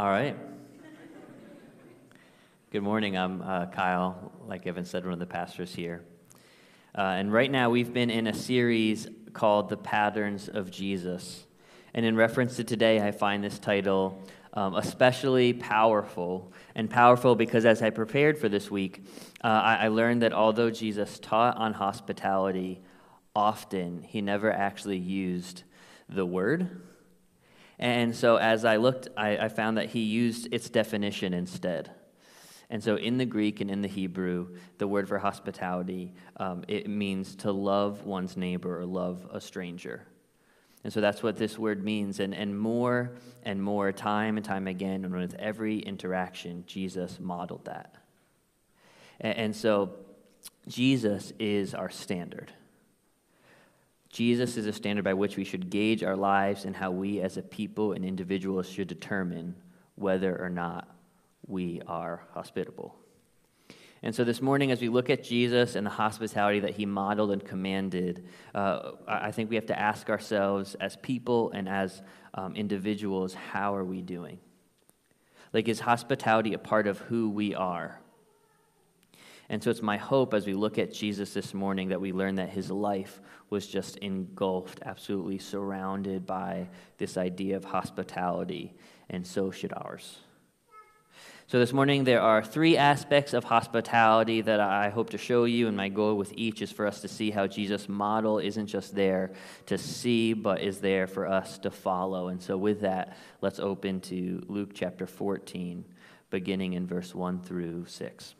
All right. Good morning. I'm uh, Kyle, like Evan said, one of the pastors here. Uh, and right now, we've been in a series called The Patterns of Jesus. And in reference to today, I find this title um, especially powerful. And powerful because as I prepared for this week, uh, I, I learned that although Jesus taught on hospitality often, he never actually used the word. And so as I looked, I, I found that he used its definition instead. And so, in the Greek and in the Hebrew, the word for hospitality, um, it means to love one's neighbor or love a stranger. And so that's what this word means. And, and more and more, time and time again, and with every interaction, Jesus modeled that. And, and so, Jesus is our standard. Jesus is a standard by which we should gauge our lives and how we as a people and individuals should determine whether or not we are hospitable. And so this morning, as we look at Jesus and the hospitality that he modeled and commanded, uh, I think we have to ask ourselves as people and as um, individuals, how are we doing? Like, is hospitality a part of who we are? And so it's my hope as we look at Jesus this morning that we learn that his life was just engulfed, absolutely surrounded by this idea of hospitality, and so should ours. So, this morning, there are three aspects of hospitality that I hope to show you, and my goal with each is for us to see how Jesus' model isn't just there to see, but is there for us to follow. And so, with that, let's open to Luke chapter 14, beginning in verse 1 through 6.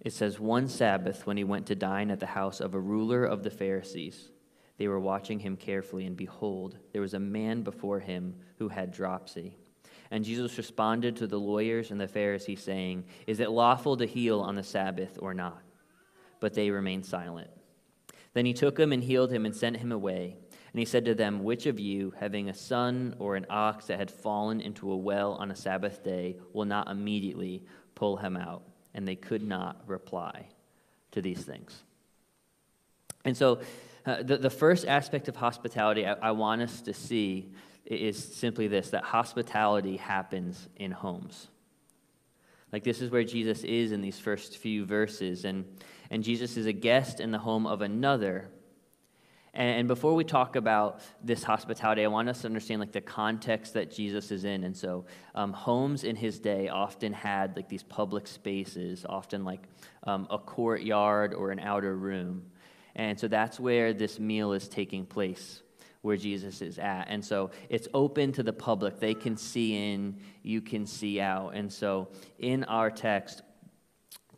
It says, One Sabbath, when he went to dine at the house of a ruler of the Pharisees, they were watching him carefully, and behold, there was a man before him who had dropsy. And Jesus responded to the lawyers and the Pharisees, saying, Is it lawful to heal on the Sabbath or not? But they remained silent. Then he took him and healed him and sent him away. And he said to them, Which of you, having a son or an ox that had fallen into a well on a Sabbath day, will not immediately pull him out? And they could not reply to these things. And so, uh, the, the first aspect of hospitality I, I want us to see is simply this that hospitality happens in homes. Like this is where Jesus is in these first few verses. And, and Jesus is a guest in the home of another. And, before we talk about this hospitality, I want us to understand like the context that Jesus is in. And so, um, homes in his day often had like these public spaces, often like um, a courtyard or an outer room. And so that's where this meal is taking place where Jesus is at. And so it's open to the public. They can see in, you can see out. And so in our text,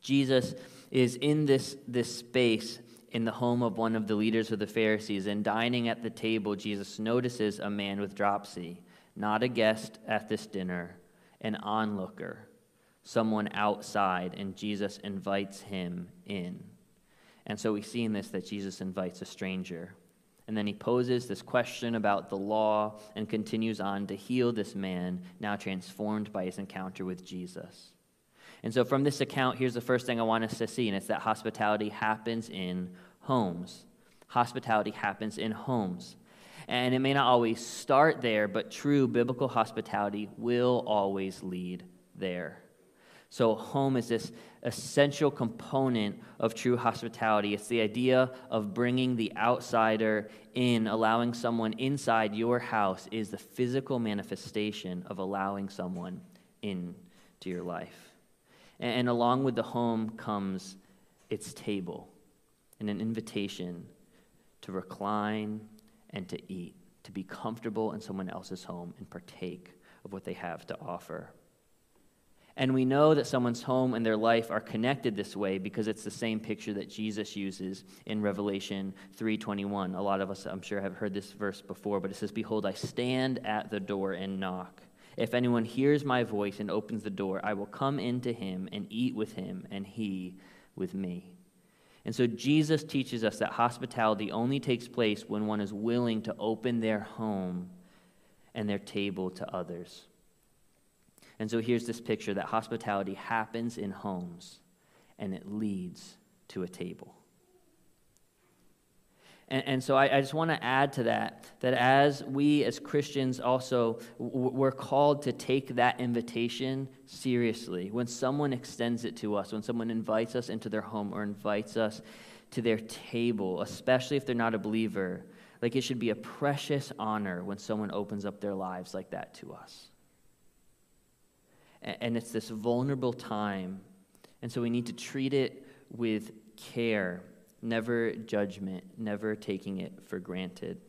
Jesus is in this, this space in the home of one of the leaders of the Pharisees. And dining at the table, Jesus notices a man with dropsy, not a guest at this dinner, an onlooker, someone outside, and Jesus invites him in. And so we see in this that Jesus invites a stranger. And then he poses this question about the law and continues on to heal this man, now transformed by his encounter with Jesus. And so, from this account, here's the first thing I want us to see, and it's that hospitality happens in homes. Hospitality happens in homes. And it may not always start there, but true biblical hospitality will always lead there. So, home is this essential component of true hospitality. It's the idea of bringing the outsider in, allowing someone inside your house is the physical manifestation of allowing someone into your life. And, along with the home comes its table and an invitation to recline and to eat, to be comfortable in someone else's home and partake of what they have to offer. And we know that someone's home and their life are connected this way because it's the same picture that Jesus uses in Revelation 3:21. A lot of us I'm sure have heard this verse before, but it says, "Behold, I stand at the door and knock. If anyone hears my voice and opens the door, I will come into him and eat with him and he with me." And so Jesus teaches us that hospitality only takes place when one is willing to open their home and their table to others. And so here's this picture that hospitality happens in homes and it leads to a table. And, and so I, I just want to add to that that as we as Christians also, we're called to take that invitation seriously. When someone extends it to us, when someone invites us into their home or invites us to their table, especially if they're not a believer, like it should be a precious honor when someone opens up their lives like that to us. And, and it's this vulnerable time. And so we need to treat it with care never judgment, never taking it for granted.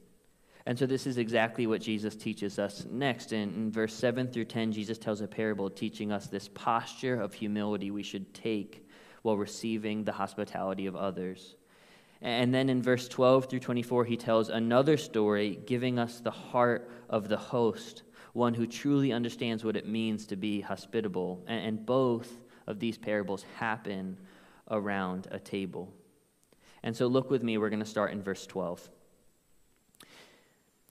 And so, this is exactly what Jesus teaches us next. In, in, verse 7 through 10, Jesus tells a parable teaching us this posture of humility we should take while receiving the hospitality of others. And then in verse 12 through 24, he tells another story, giving us the heart of the host, one who truly understands what it means to be hospitable. And, and both of these parables happen around a table. And so look with me, we're going to start in verse 12.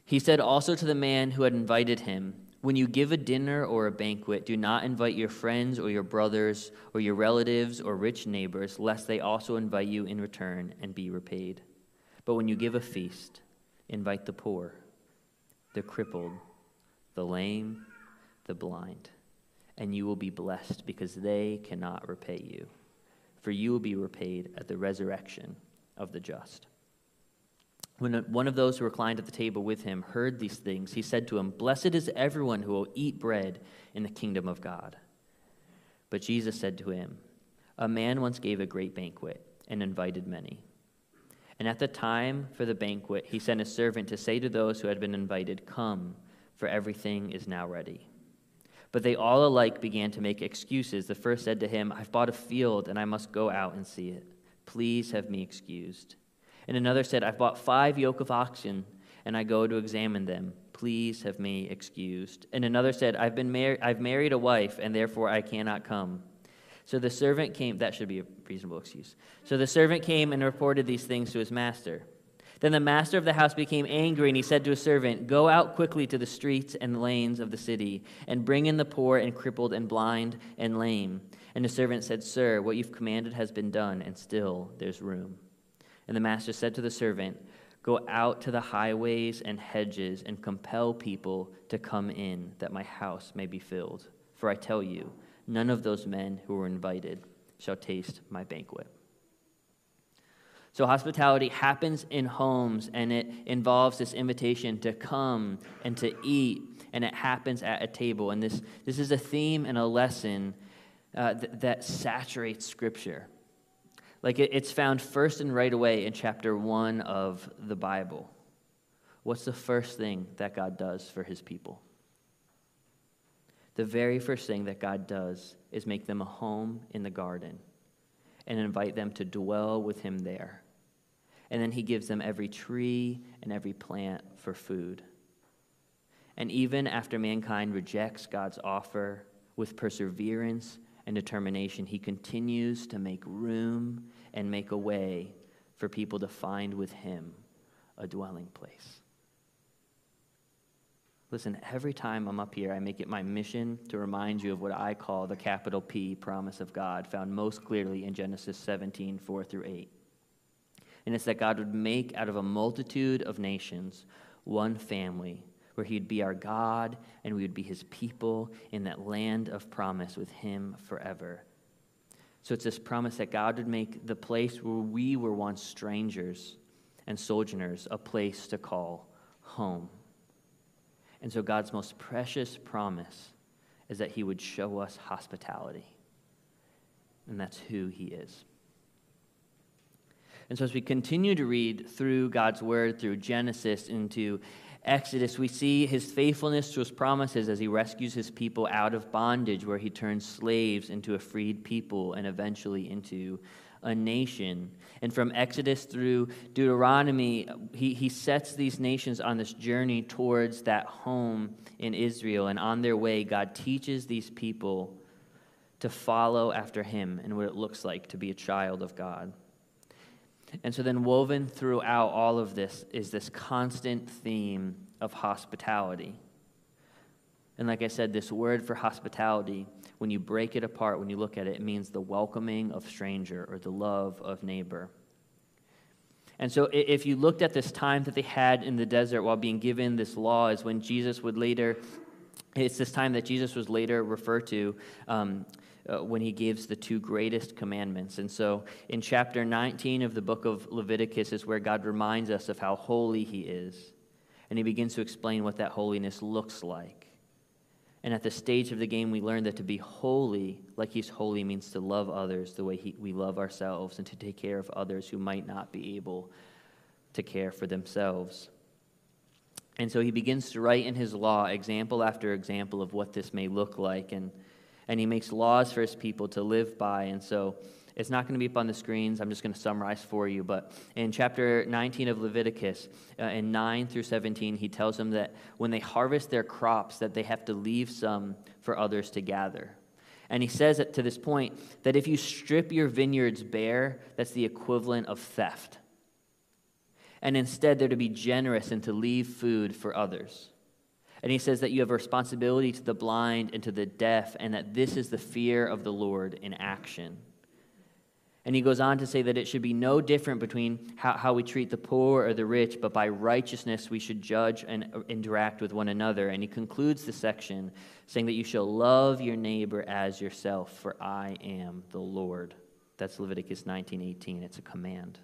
He said also to the man who had invited him, When you give a dinner or a banquet, do not invite your friends or your brothers or your relatives or rich neighbors, lest they also invite you in return and be repaid. But when you give a feast, invite the poor, the crippled, the lame, the blind, and you will be blessed because they cannot repay you. For you will be repaid at the resurrection of the just. When one of those who reclined at the table with him heard these things, he said to him, Blessed is everyone who will eat bread in the kingdom of God. But Jesus said to him, A man once gave a great banquet and invited many. And at the time for the banquet, he sent a servant to say to those who had been invited, Come, for everything is now ready. But they all alike began to make excuses. The first said to him, I've bought a field, and I must go out and see it. Please have me excused. And another said, I've bought five yoke of oxen, and I go to examine them. Please have me excused. And another said, I've, been mar- I've married a wife, and therefore I cannot come. So the servant came, that should be a reasonable excuse. So the servant came and reported these things to his master. Then the master of the house became angry, and he said to his servant, Go out quickly to the streets and lanes of the city, and bring in the poor and crippled and blind and lame. And the servant said, Sir, what you've commanded has been done, and still there's room. And the master said to the servant, Go out to the highways and hedges and compel people to come in, that my house may be filled. For I tell you, none of those men who were invited shall taste my banquet. So, hospitality happens in homes, and it involves this invitation to come and to eat, and it happens at a table. And this, this is a theme and a lesson uh, th- that saturates Scripture. Like it, it's found first and right away in chapter one of the Bible. What's the first thing that God does for his people? The very first thing that God does is make them a home in the garden and invite them to dwell with him there. And then he gives them every tree and every plant for food. And even after mankind rejects God's offer with perseverance and determination, he continues to make room and make a way for people to find with him a dwelling place. Listen, every time I'm up here, I make it my mission to remind you of what I call the capital P promise of God, found most clearly in Genesis 17, 4 through 8. And it's that God would make out of a multitude of nations one family where he'd be our God and we would be his people in that land of promise with him forever. So it's this promise that God would make the place where we were once strangers and sojourners a place to call home. And so God's most precious promise is that he would show us hospitality. And that's who he is. And so, as we continue to read through God's word, through Genesis into Exodus, we see his faithfulness to his promises as he rescues his people out of bondage, where he turns slaves into a freed people and eventually into a nation. And from Exodus through Deuteronomy, he, he sets these nations on this journey towards that home in Israel. And on their way, God teaches these people to follow after him and what it looks like to be a child of God. And so then, woven throughout all of this is this constant theme of hospitality. And like I said, this word for hospitality, when you break it apart, when you look at it, it means the welcoming of stranger or the love of neighbor. And so, if you looked at this time that they had in the desert while being given this law, is when Jesus would later, it's this time that Jesus was later referred to um, uh, when he gives the two greatest commandments. And so, in chapter 19 of the book of Leviticus, is where God reminds us of how holy he is. And he begins to explain what that holiness looks like. And at the stage of the game, we learn that to be holy, like he's holy, means to love others the way he, we love ourselves and to take care of others who might not be able to care for themselves. And so he begins to write in his law example after example of what this may look like. And, and he makes laws for his people to live by. And so it's not going to be up on the screens. I'm just going to summarize for you. But in chapter 19 of Leviticus, uh, in 9 through 17, he tells them that when they harvest their crops, that they have to leave some for others to gather. And he says to this point that if you strip your vineyards bare, that's the equivalent of theft. And instead, they're to be generous and to leave food for others. And he says that you have a responsibility to the blind and to the deaf, and that this is the fear of the Lord in action. And he goes on to say that it should be no different between how, how we treat the poor or the rich, but by righteousness we should judge and interact with one another. And he concludes the section saying that you shall love your neighbor as yourself, for I am the Lord. That's Leviticus 19:18. It's a command.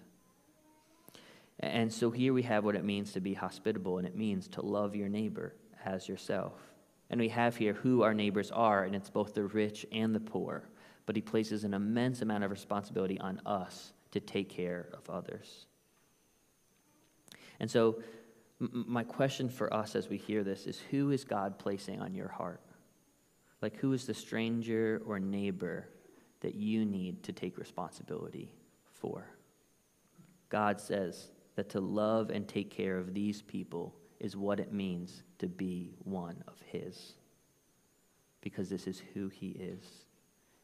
And so here we have what it means to be hospitable, and it means to love your neighbor as yourself. And we have here who our neighbors are, and it's both the rich and the poor but he places an immense amount of responsibility on us to take care of others. And so, m- my question for us as we hear this is who is God placing on your heart? Like, who is the stranger or neighbor that you need to take responsibility for? God says that to love and take care of these people is what it means to be one of His, because this is who He is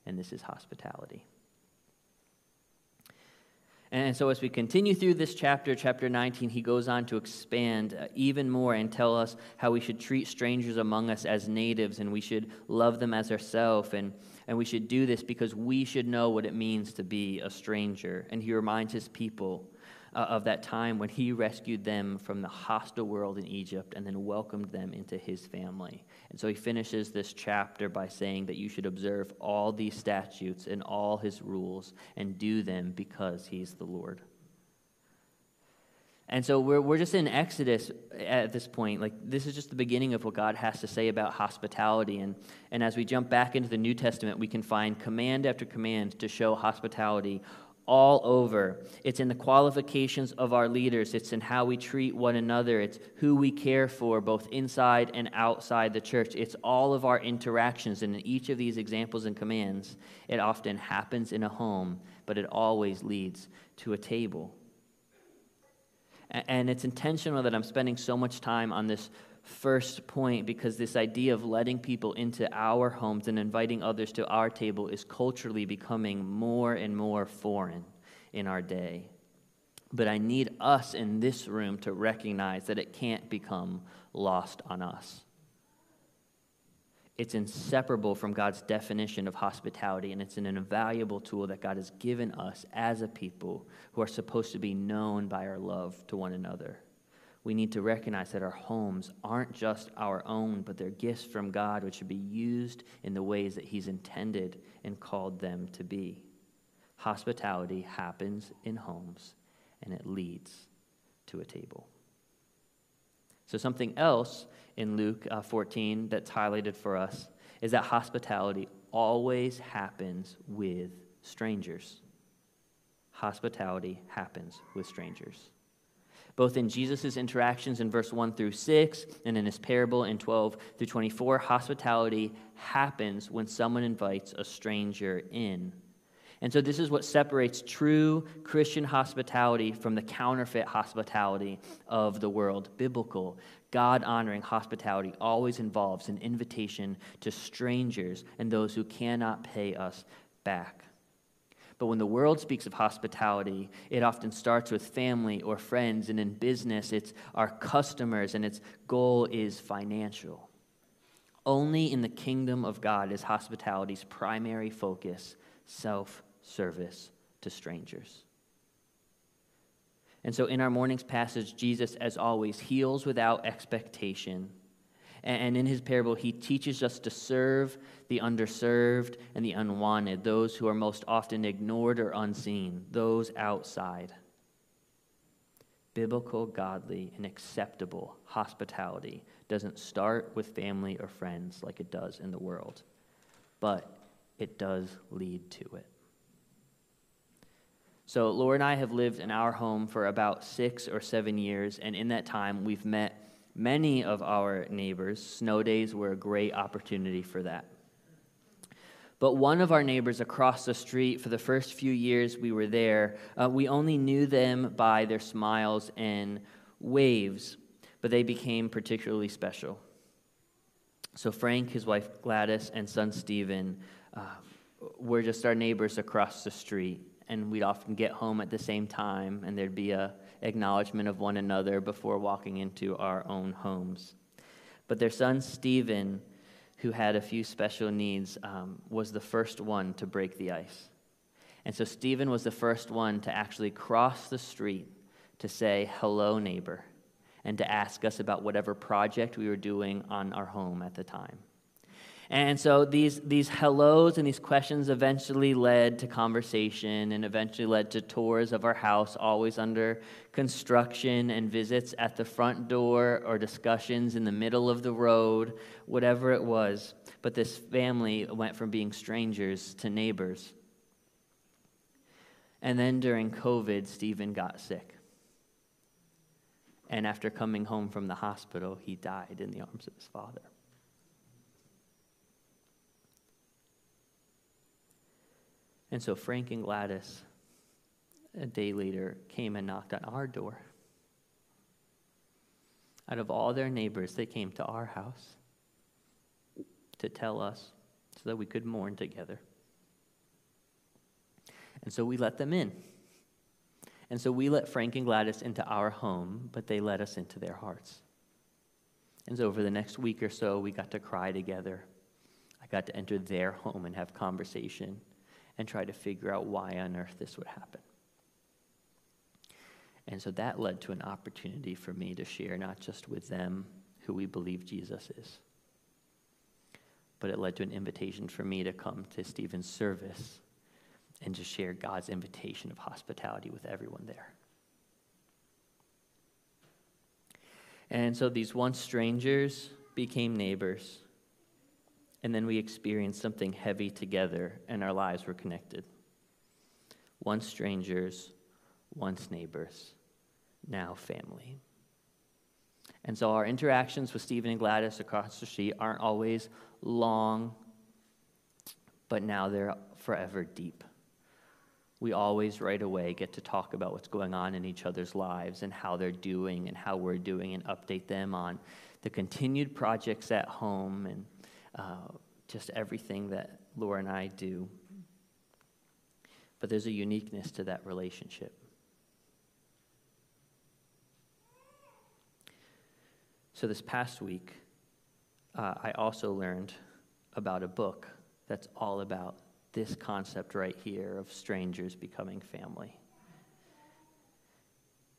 and this is hospitality. And so, as we continue through this chapter, chapter 19, he goes on to expand uh, even more and tell us how we should treat strangers among us as natives and we should love them as ourselves. And, and we should do this because we should know what it means to be a stranger. And he reminds his people uh, of that time when he rescued them from the hostile world in Egypt and then welcomed them into his family. And so he finishes this chapter by saying that you should observe all these statutes and all his rules and do them because he's the Lord. And so we're, we're just in Exodus at this point. Like, this is just the beginning of what God has to say about hospitality. And, and as we jump back into the New Testament, we can find command after command to show hospitality all over. It's in the qualifications of our leaders, it's in how we treat one another, it's who we care for, both inside and outside the church. It's all of our interactions. And in each of these examples and commands, it often happens in a home, but it always leads to a table. And it's intentional that I'm spending so much time on this first point because this idea of letting people into our homes and inviting others to our table is culturally becoming more and more foreign in our day. But I need us in this room to recognize that it can't become lost on us. It's inseparable from God's definition of hospitality, and it's an invaluable tool that God has given us as a people who are supposed to be known by our love to one another we need to recognize that our homes aren't just our own, but they're gifts from God, which should be used in the ways that He's intended and called them to be. Hospitality happens in homes, and it leads to a table. So, something else in Luke uh, 14 that's highlighted for us is that hospitality always happens with strangers. Hospitality happens with strangers both in Jesus' interactions in verse 1 through 6 and in his parable in 12 through 24. Hospitality happens when someone invites a stranger in. And so, this is what separates true Christian hospitality from the counterfeit hospitality of the world. Biblical, God honoring hospitality always involves an invitation to strangers and those who cannot pay us back. But when the world speaks of hospitality, it often starts with family or friends, and in business, it's our customers, and its goal is financial. Only in the kingdom of God is hospitality's primary focus self service to strangers. And so, in our morning's passage, Jesus, as always, heals without expectation. And in his parable, he teaches us to serve the underserved and the unwanted, those who are most often ignored or unseen, those outside. Biblical, godly, and acceptable hospitality doesn't start with family or friends like it does in the world, but it does lead to it. So, Laura and I have lived in our home for about six or seven years, and in that time, we've met many of our neighbors. Snow days were a great opportunity for that. But one of our neighbors across the street, for the first few years we were there, uh, we only knew them by their smiles and waves, but they became particularly special. So, Frank, his wife Gladys, and son Stephen uh, were just our neighbors across the street and we'd often get home at the same time, and there'd be a acknowledgement of one another before walking into our own homes. But their son Stephen, who had a few special needs, um, was the first one to break the ice. And so Stephen was the first one to actually cross the street to say, Hello, neighbor, and to ask us about whatever project we were doing on our home at the time. And so these, these hellos and these questions eventually led to conversation and eventually led to tours of our house, always under construction, and visits at the front door or discussions in the middle of the road, whatever it was. But this family went from being strangers to neighbors. And then during COVID, Stephen got sick. And after coming home from the hospital, he died in the arms of his father. And so Frank and Gladys, a day later, came and knocked on our door. Out of all their neighbors, they came to our house to tell us so that we could mourn together. And so we let them in. And so we let Frank and Gladys into our home, but they let us into their hearts. And so over the next week or so, we got to cry together. I got to enter their home and have conversation and try to figure out why on earth this would happen. And so that led to an opportunity for me to share not just with them who we believe Jesus is, but it led to an invitation for me to come to Stephen's service and to share God's invitation of hospitality with everyone there. And so these once strangers became neighbors and then we experienced something heavy together, and our lives were connected. Once strangers, once neighbors, now family. And so our interactions with Stephen and Gladys across the street aren't always long, but now they're forever deep. We always right away get to talk about what's going on in each other's lives and how they're doing and how we're doing and update them on the continued projects at home and uh, just everything that Laura and I do. But there's a uniqueness to that relationship. So, this past week, uh, I also learned about a book that's all about this concept right here of strangers becoming family.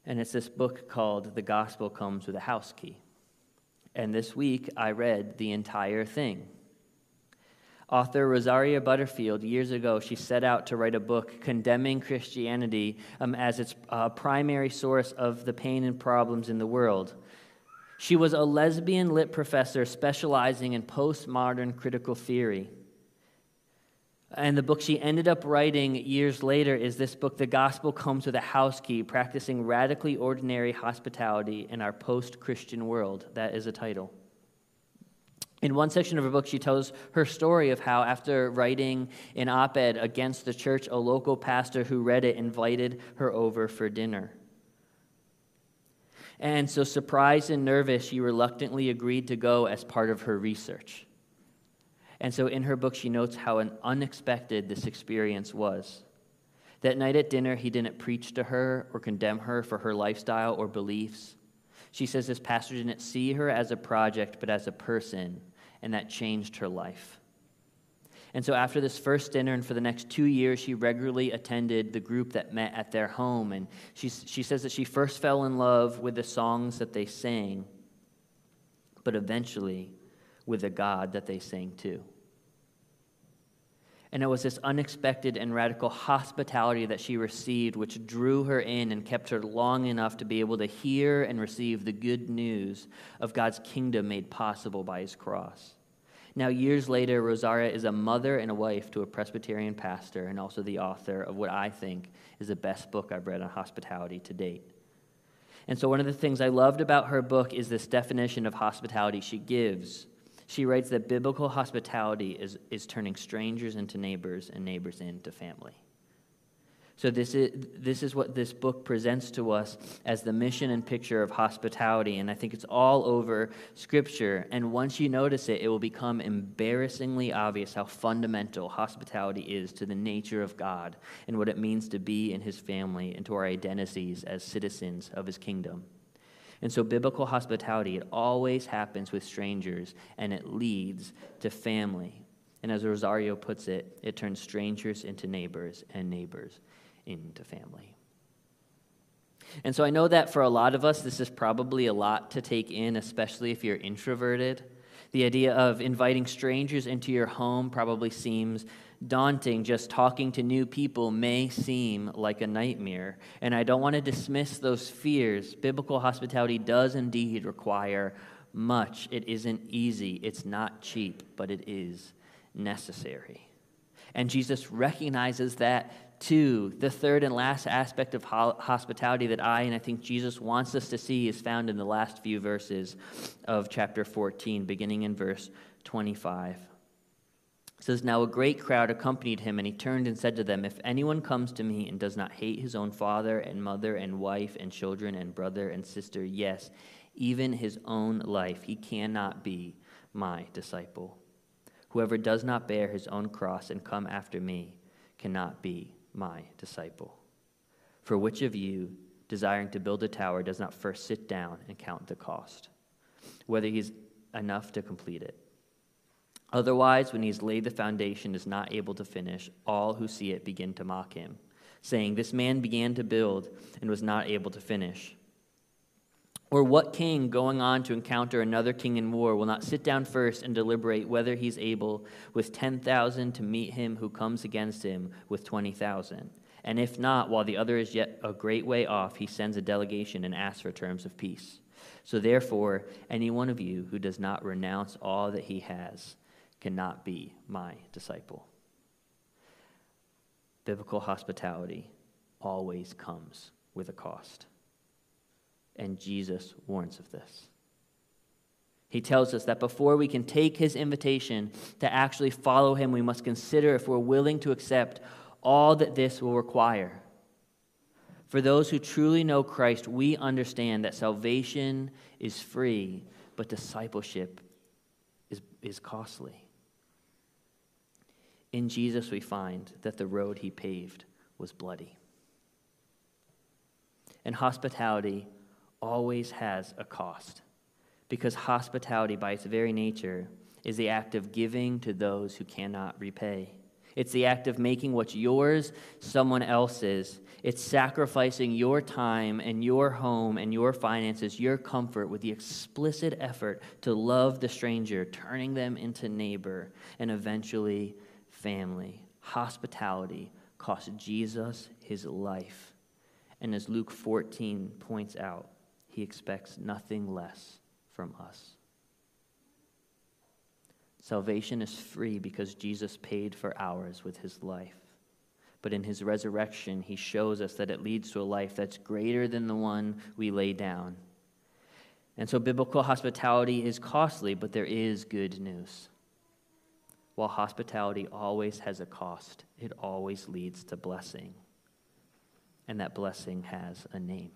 And it's this book called The Gospel Comes with a House Key. And this week I read the entire thing. Author Rosaria Butterfield, years ago, she set out to write a book condemning Christianity um, as its uh, primary source of the pain and problems in the world. She was a lesbian lit professor specializing in postmodern critical theory. And the book she ended up writing years later is this book, The Gospel Comes with a House Key Practicing Radically Ordinary Hospitality in Our Post Christian World. That is a title. In one section of her book, she tells her story of how, after writing an op ed against the church, a local pastor who read it invited her over for dinner. And so, surprised and nervous, she reluctantly agreed to go as part of her research. And so in her book, she notes how unexpected this experience was. That night at dinner, he didn't preach to her or condemn her for her lifestyle or beliefs. She says this pastor didn't see her as a project, but as a person, and that changed her life. And so, after this first dinner, and for the next two years, she regularly attended the group that met at their home. And she, she says that she first fell in love with the songs that they sang, but eventually with the God that they sang to. And it was this unexpected and radical hospitality that she received, which drew her in and kept her long enough to be able to hear and receive the good news of God's kingdom made possible by his cross. Now, years later, Rosaria is a mother and a wife to a Presbyterian pastor and also the author of what I think is the best book I've read on hospitality to date. And so, one of the things I loved about her book is this definition of hospitality she gives. She writes that biblical hospitality is, is turning strangers into neighbors and neighbors into family. So, this is, this is what this book presents to us as the mission and picture of hospitality. And I think it's all over Scripture. And once you notice it, it will become embarrassingly obvious how fundamental hospitality is to the nature of God and what it means to be in His family and to our identities as citizens of His kingdom. And so, biblical hospitality, it always happens with strangers and it leads to family. And as Rosaria puts it, it turns strangers into neighbors and neighbors into family. And so I know that for a lot of us, this is probably a lot to take in, especially if you're introverted. The idea of inviting strangers into your home probably seems daunting. Just talking to new people may seem like a nightmare. And I don't want to dismiss those fears. Biblical hospitality does indeed require much. It isn't easy, it's not cheap, but it is necessary. And Jesus recognizes that Two, the third and last aspect of hospitality that I and I think Jesus wants us to see is found in the last few verses of chapter 14, beginning in verse 25. It says, Now a great crowd accompanied him, and he turned and said to them, If anyone comes to me and does not hate his own father and mother and wife and children and brother and sister, yes, even his own life, he cannot be my disciple. Whoever does not bear his own cross and come after me cannot be my disciple. For which of you, desiring to build a tower, does not first sit down and count the cost, whether he's enough to complete it? Otherwise, when he's laid the foundation, is not able to finish, all who see it begin to mock him, saying, This man began to build and was not able to finish. Or what king going on to encounter another king in war will not sit down first and deliberate whether he's able with 10,000 to meet him who comes against him with 20,000? And if not, while the other is yet a great way off, he sends a delegation and asks for terms of peace. So therefore, any one of you who does not renounce all that he has cannot be my disciple. Biblical hospitality always comes with a cost. And Jesus warns of this. He tells us that before we can take his invitation to actually follow him, we must consider if we're willing to accept all that this will require. For those who truly know Christ, we understand that salvation is free, but discipleship is, is costly. In Jesus, we find that the road he paved was bloody. And hospitality always has a cost because hospitality, by its very nature, is the act of giving to those who cannot repay. It's the act of making what's yours someone else's. It's sacrificing your time and your home and your finances, your comfort, with the explicit effort to love the stranger, turning them into neighbor and eventually family. Hospitality cost Jesus his life. And as Luke 14 points out, he expects nothing less from us. Salvation is free because Jesus paid for ours with his life. But in his resurrection, he shows us that it leads to a life that's greater than the one we lay down. And so, biblical hospitality is costly, but there is good news. While hospitality always has a cost, it always leads to blessing. And that blessing has a name.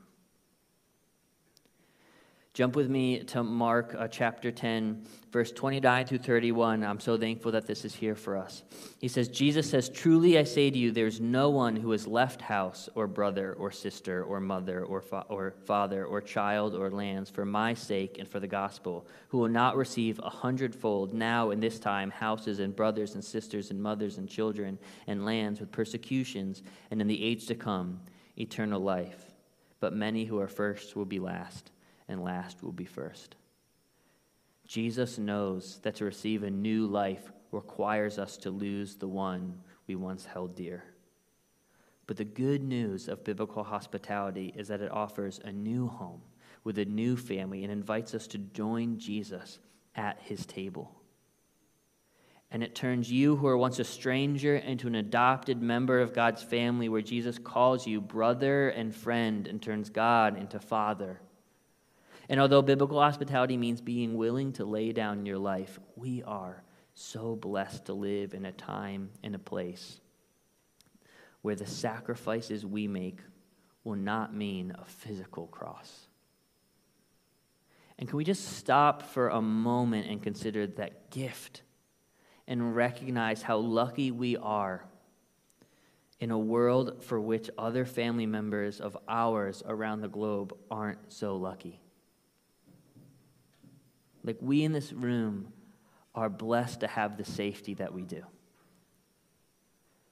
Jump with me to Mark uh, chapter 10, verse 29 through 31. I'm so thankful that this is here for us. He says, Jesus says, Truly I say to you, there's no one who has left house or brother or sister or mother or, fa- or father or child or lands for my sake and for the gospel, who will not receive a hundredfold now in this time houses and brothers and sisters and mothers and children and lands with persecutions, and in the age to come, eternal life. But many who are first will be last and last will be first. Jesus knows that to receive a new life requires us to lose the one we once held dear. But the good news of biblical hospitality is that it offers a new home with a new family and invites us to join Jesus at his table. And it turns you, who are once a stranger, into an adopted member of God's family where Jesus calls you brother and friend and turns God into father. And although biblical hospitality means being willing to lay down your life, we are so blessed to live in a time and a place where the sacrifices we make will not mean a physical cross. And can we just stop for a moment and consider that gift and recognize how lucky we are in a world for which other family members of ours around the globe aren't so lucky? Like we in this room are blessed to have the safety that we do.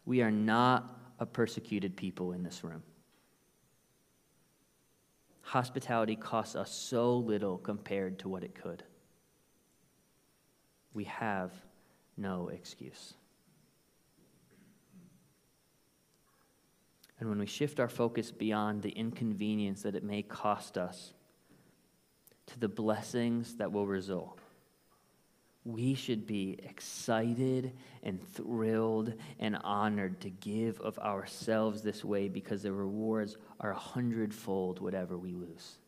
We are not a persecuted people in this room. Hospitality costs us so little compared to what it could. We have no excuse. And when we shift our focus beyond the inconvenience that it may cost us to the blessings that will result. We should be excited and thrilled and honored to give of ourselves this way because the rewards are a hundredfold whatever we lose.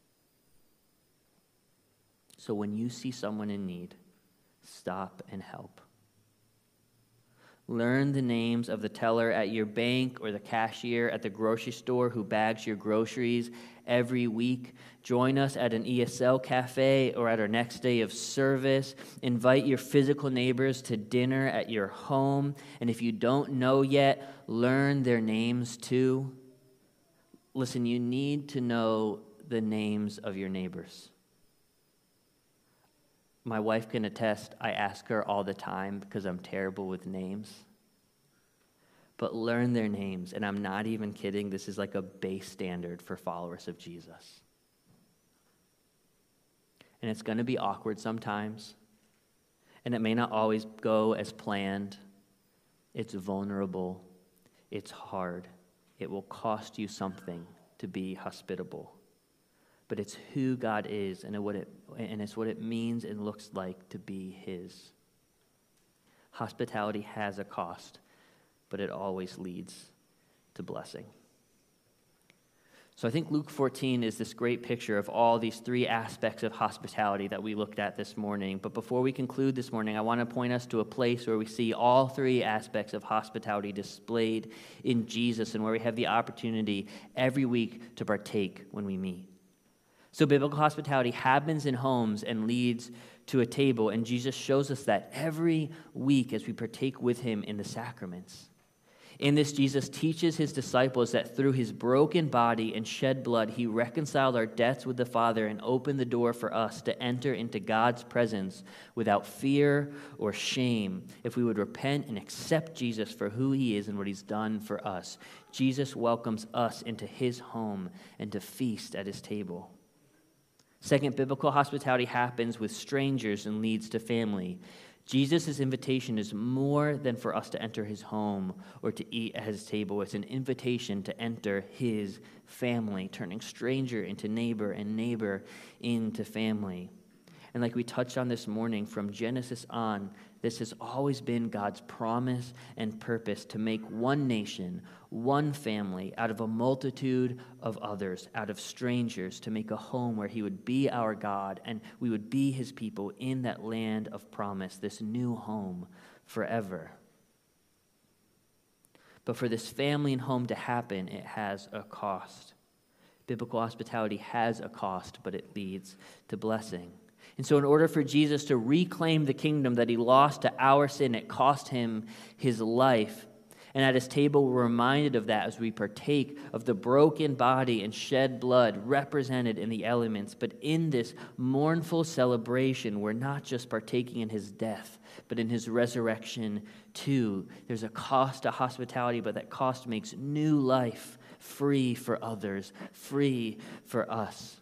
So when you see someone in need, stop and help. Learn the names of the teller at your bank or the cashier at the grocery store who bags your groceries every week. Join us at an ESL cafe or at our next day of service. Invite your physical neighbors to dinner at your home. And if you don't know yet, learn their names too. Listen, you need to know the names of your neighbors. My wife can attest, I ask her all the time because I'm terrible with names. But learn their names, and I'm not even kidding. This is like a base standard for followers of Jesus. And it's going to be awkward sometimes, and it may not always go as planned. It's vulnerable, it's hard, it will cost you something to be hospitable but it's who God is and, what it, and it's what it means and looks like to be His. Hospitality has a cost, but it always leads to blessing. So I think Luke 14 is this great picture of all these three aspects of hospitality that we looked at this morning. But before we conclude this morning, I want to point us to a place where we see all three aspects of hospitality displayed in Jesus and where we have the opportunity every week to partake when we meet. So, biblical hospitality happens in homes and leads to a table, and Jesus shows us that every week as we partake with him in the sacraments. In this, Jesus teaches his disciples that through his broken body and shed blood, he reconciled our debts with the Father and opened the door for us to enter into God's presence without fear or shame if we would repent and accept Jesus for who he is and what he's done for us. Jesus welcomes us into his home and to feast at his table. Second, biblical hospitality happens with strangers and leads to family. Jesus' invitation is more than for us to enter his home or to eat at his table. It's an invitation to enter his family, turning stranger into neighbor and neighbor into family. And like we touched on this morning, from Genesis on, this has always been God's promise and purpose to make one nation, one family out of a multitude of others, out of strangers, to make a home where He would be our God and we would be His people in that land of promise, this new home forever. But for this family and home to happen, it has a cost. Biblical hospitality has a cost, but it leads to blessing. And so, in order for Jesus to reclaim the kingdom that he lost to our sin, it cost him his life. And at his table, we're reminded of that as we partake of the broken body and shed blood represented in the elements. But in this mournful celebration, we're not just partaking in his death, but in his resurrection too. There's a cost to hospitality, but that cost makes new life free for others, free for us.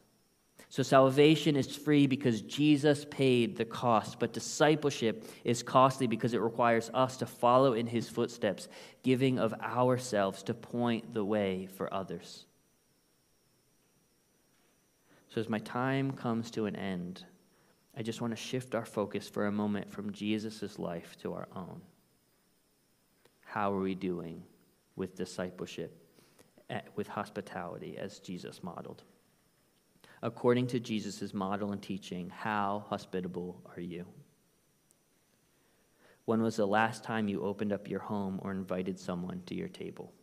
So salvation is free because Jesus paid the cost, but discipleship is costly because it requires us to follow in his footsteps, giving of ourselves to point the way for others. So as my time comes to an end, I just want to shift our focus for a moment from Jesus' life to our own. How are we doing with discipleship, eh, with hospitality as Jesus modeled? According to Jesus' model and teaching, how hospitable are you? When was the last time you opened up your home or invited someone to your table?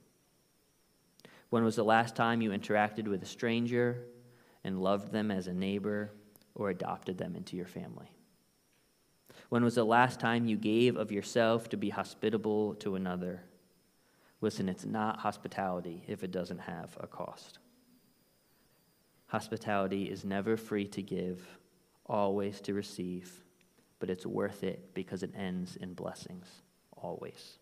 When was the last time you interacted with a stranger and loved them as a neighbor or adopted them into your family? When was the last time you gave of yourself to be hospitable to another? Listen, it's not hospitality if it doesn't have a cost. Hospitality is never free to give, always to receive, but it's worth it because it ends in blessings, always.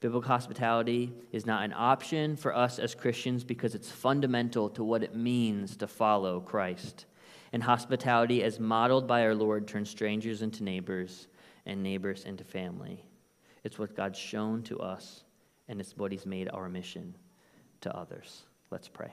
Biblical hospitality is not an option for us as Christians because it's fundamental to what it means to follow Christ. And hospitality, as modeled by our Lord, turns strangers into neighbors and neighbors into family. It's what God's shown to us, and it's what He's made our mission to others. Let's pray.